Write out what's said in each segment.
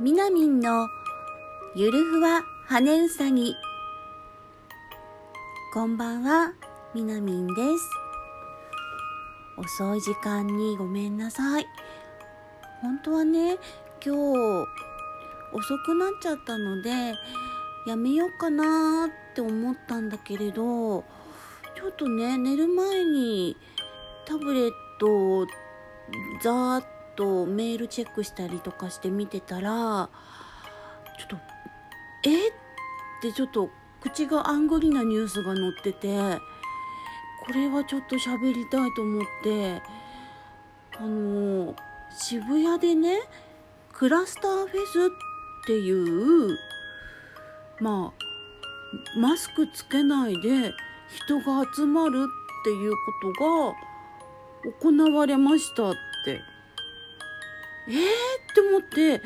みなみんのゆるふわ羽うさぎ。こんばんはみなみんです。遅い時間にごめんなさい。本当はね今日遅くなっちゃったのでやめようかなって思ったんだけれどちょっとね寝る前にタブレットをざーっとメールチェックしたりとかして見てたらちょっとえ？ってちょっと口があんぐりなニュースが載っててこれはちょっと喋りたいと思ってあの渋谷でねクラスターフェスっていうまあマスクつけないで人が集まるっていうことが行われましたって。えーって思って。で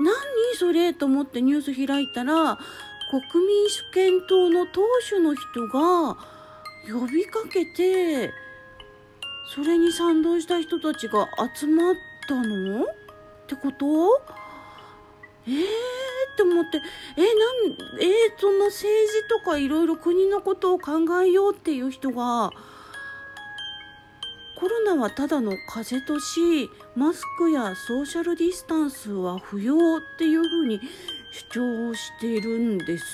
何それと思ってニュース開いたら国民主権党の党首の人が呼びかけてそれに賛同した人たちが集まったの？ってこと？えーって思って。えなんえー、そんな政治とかいろいろ国のことを考えようっていう人がコロナはただの風邪としマスクやソーシャルディスタンスは不要っていうふうに主張しているんです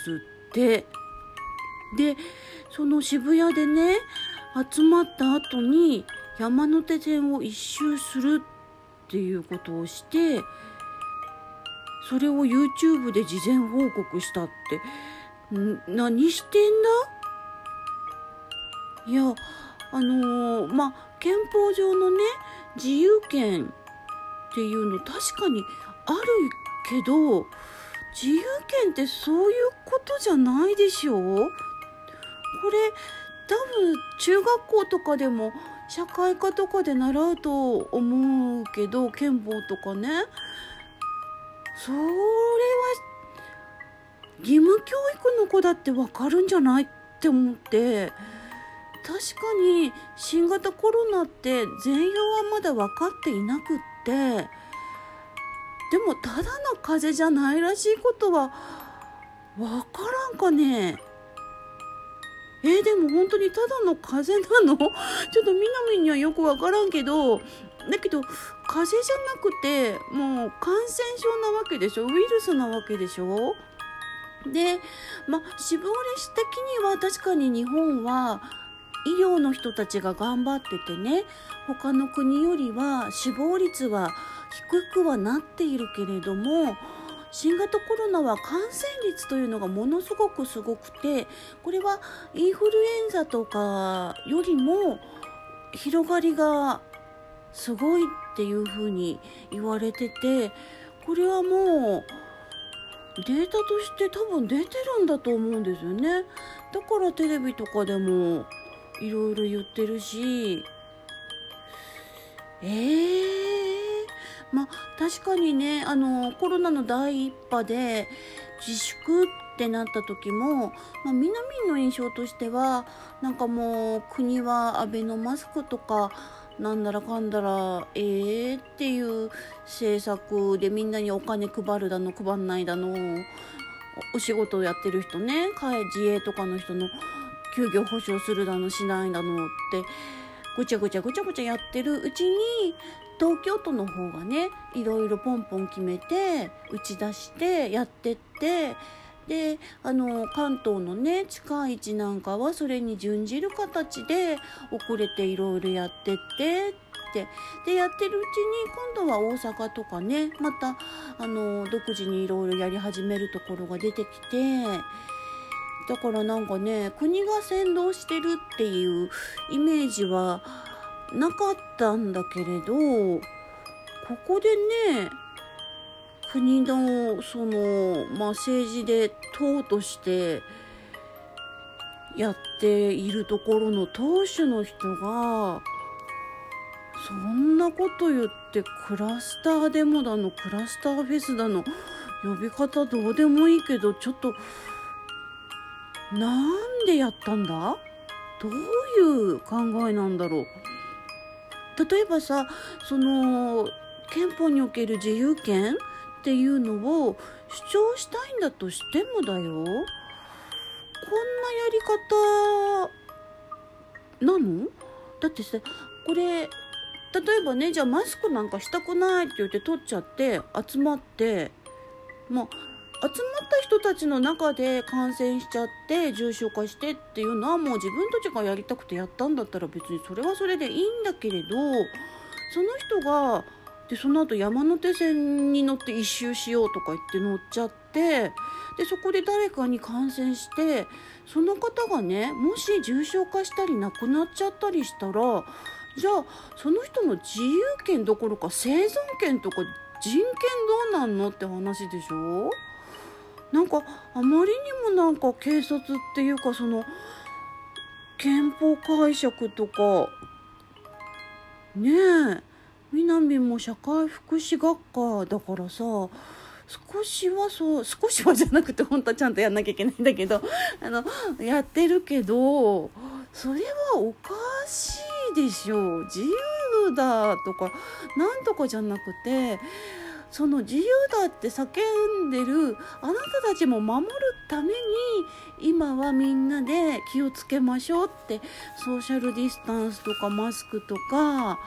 って。でその渋谷でね集まった後に山手線を一周するっていうことをしてそれを YouTube で事前報告したって。何してんだ？いやあのー、まあ憲法上のね自由権っていうの確かにあるけど自由権ってそういうことじゃないでしょこれ多分中学校とかでも社会科とかで習うと思うけど憲法とかね。それは義務教育の子だってわかるんじゃない？って思って。確かに新型コロナって全容はまだ分かっていなくってでもただの風邪じゃないらしいことは分からんかね？えー、でも本当にただの風邪なの？ちょっとみなみにはよく分からんけどだけど風邪じゃなくてもう感染症なわけでしょ？ウイルスなわけでしょ？でまあ死亡率的には確かに日本は医療の人たちが頑張っててね他の国よりは死亡率は低くはなっているけれども新型コロナは感染率というのがものすごくすごくてこれはインフルエンザとかよりも広がりがすごいっていうふうに言われててこれはもうデータとして多分出てるんだと思うんですよね。だからテレビとかでもいろいろ言ってるし。えー、まあ確かにねあのコロナの第一波で自粛ってなった時も、まあ、南の印象としてはなんかもう国はアベノマスクとかなんだらかんだらえーっていう政策でみんなにお金配るだの配んないだのお仕事をやってる人ね自衛とかの人の休業保障するだのしないだのってぐちゃぐちゃぐちゃぐちゃやってるうちに東京都の方がねいろいろポンポン決めて打ち出してやってってであの関東のね近い位置なんかはそれに準じる形で遅れていろいろやってってってでやってるうちに今度は大阪とかねまたあの独自にいろいろやり始めるところが出てきてだからなんかね国が先導してるっていうイメージはなかったんだけれどここでね国のその、まあ、政治で党としてやっているところの党首の人がそんなこと言ってクラスターデモだのクラスターフェスだの呼び方どうでもいいけどちょっとなんでやったんだ？どういう考えなんだろう？例えばさその憲法における自由権っていうのを主張したいんだとしてもだよ。こんなやり方なの？だってさこれ例えばねじゃあマスクなんかしたくないって言って取っちゃって集まってまあ集まった人たちの中で感染しちゃって重症化してっていうのはもう自分たちがやりたくてやったんだったら別にそれはそれでいいんだけれどその人がでその後山手線に乗って一周しようとか言って乗っちゃってでそこで誰かに感染してその方がねもし重症化したり亡くなっちゃったりしたらじゃあその人の自由権どころか生存権とか人権どうなんのって話でしょ？なんかあまりにもなんか警察っていうかその憲法解釈とかねえ南も社会福祉学科だからさ少しはそう少しはじゃなくて本当はちゃんとやんなきゃいけないんだけどあのやってるけどそれはおかしいでしょ自由だとかなんとかじゃなくてその自由だって叫んでるあなたたちも守るために今はみんなで気をつけましょうってソーシャルディスタンスとかマスクとか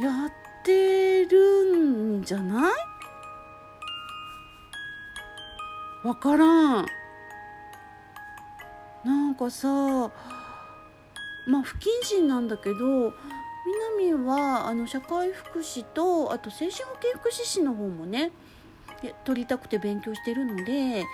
やってるんじゃない？わからん。なんかさまあ不謹慎なんだけど南はあの社会福祉とあと精神保健福祉士の方もね取りたくて勉強してるので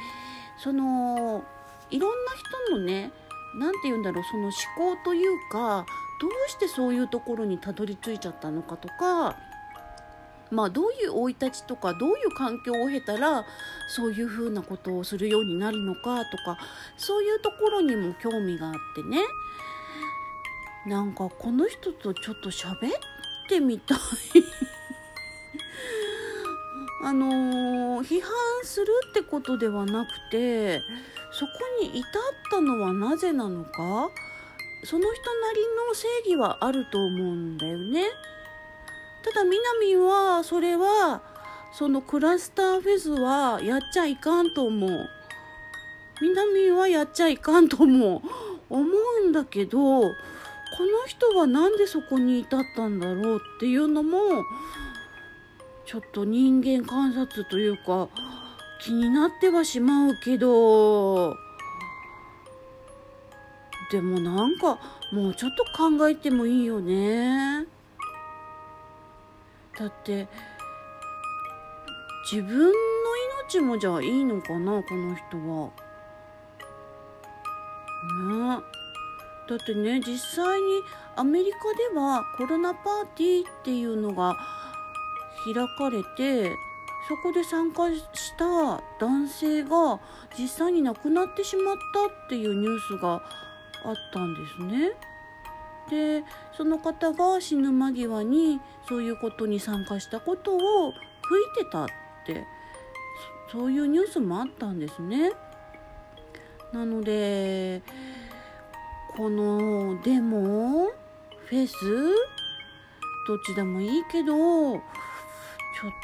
そのいろんな人のね何て言うんだろうその思考というかどうしてそういうところにたどり着いちゃったのかとかまあどういう生い立ちとかどういう環境を経たらそういうふうなことをするようになるのかとかそういうところにも興味があってね。なんかこの人とちょっと喋ってみたい あのー、批判するってことではなくてそこに至ったのはなぜなのかその人なりの正義はあると思うんだよね。ただ南はそれはそのクラスターフェスはやっちゃいかんと思う。南はやっちゃいかんと思う。思うんだけどこの人は何でそこに至ったんだろうっていうのもちょっと人間観察というか気になってはしまうけどでもなんかもうちょっと考えてもいいよねだって自分の命もじゃあいいのかなこの人は。ねだってね実際にアメリカではコロナパーティーっていうのが開かれてそこで参加した男性が実際に亡くなってしまったっていうニュースがあったんですね。でその方が死ぬ間際にそういうことに参加したことを悔いてたってそういうニュースもあったんですね。なのでこのデモフェス？どっちでもいいけどちょっ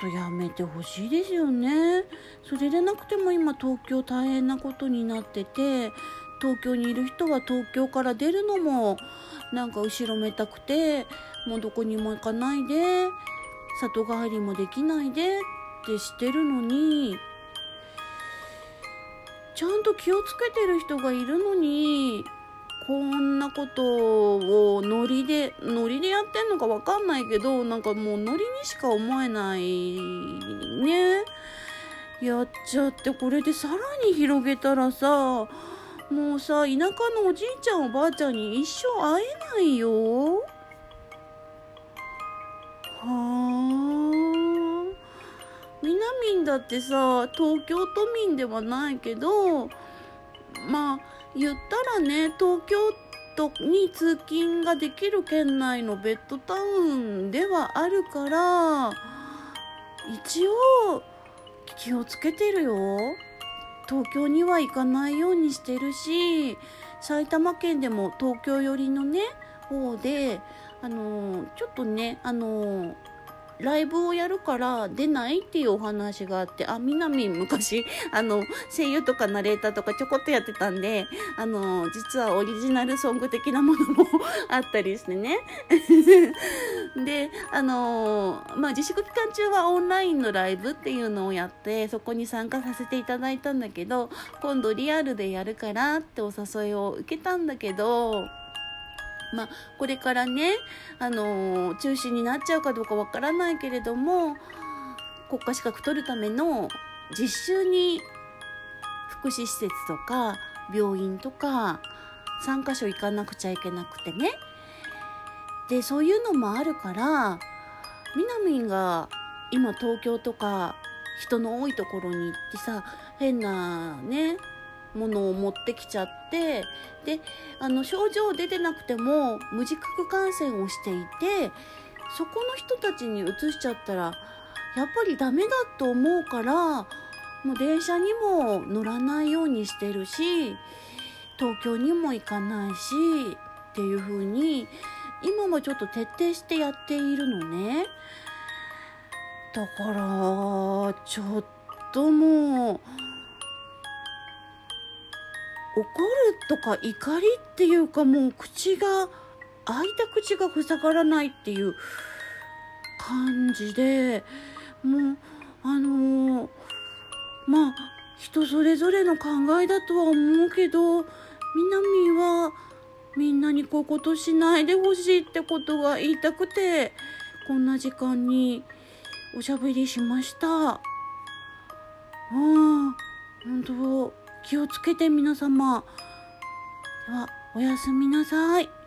とやめてほしいですよね。それでなくても今東京大変なことになってて東京にいる人は東京から出るのもなんか後ろめたくてもうどこにも行かないで里帰りもできないでってしてるのにちゃんと気をつけてる人がいるのにこんなことをノリでノリでやってんのかわかんないけどなんかもうノリにしか思えないね。やっちゃってこれでさらに広げたらさもうさ田舎のおじいちゃんおばあちゃんに一生会えないよ。はあ。みなみんだってさ東京都民ではないけどまあ言ったらね東京都に通勤ができる県内のベッドタウンではあるから一応気をつけてるよ。東京には行かないようにしてるし埼玉県でも東京寄りのね方であのちょっとねあのライブをやるから出ないっていうお話があって、あ、みなみ昔、あの、声優とかナレーターとかちょこっとやってたんで、あの、実はオリジナルソング的なものも あったりしてね。で、あの、まあ、自粛期間中はオンラインのライブっていうのをやって、そこに参加させていただいたんだけど、今度リアルでやるからってお誘いを受けたんだけど、まあ、これからね、あのー、中止になっちゃうかどうかわからないけれども、国家資格取るための実習に福祉施設とか病院とか3カ所行かなくちゃいけなくてね。で、そういうのもあるから、みなみんが今東京とか人の多いところに行ってさ、変なね、ものを持ってきちゃってであの症状出てなくても無自覚感染をしていてそこの人たちにうつしちゃったらやっぱりダメだと思うからもう電車にも乗らないようにしてるし東京にも行かないしっていう風に今はちょっと徹底してやっているのね。だからちょっともう怒るとか怒りっていうかもう口が開いた口が塞がらないっていう感じでもうあのー、まあ人それぞれの考えだとは思うけどみなみはみんなにこういうことしないでほしいってことが言いたくてこんな時間におしゃべりしました。ああ、本当気をつけて皆様。では、おやすみなさい。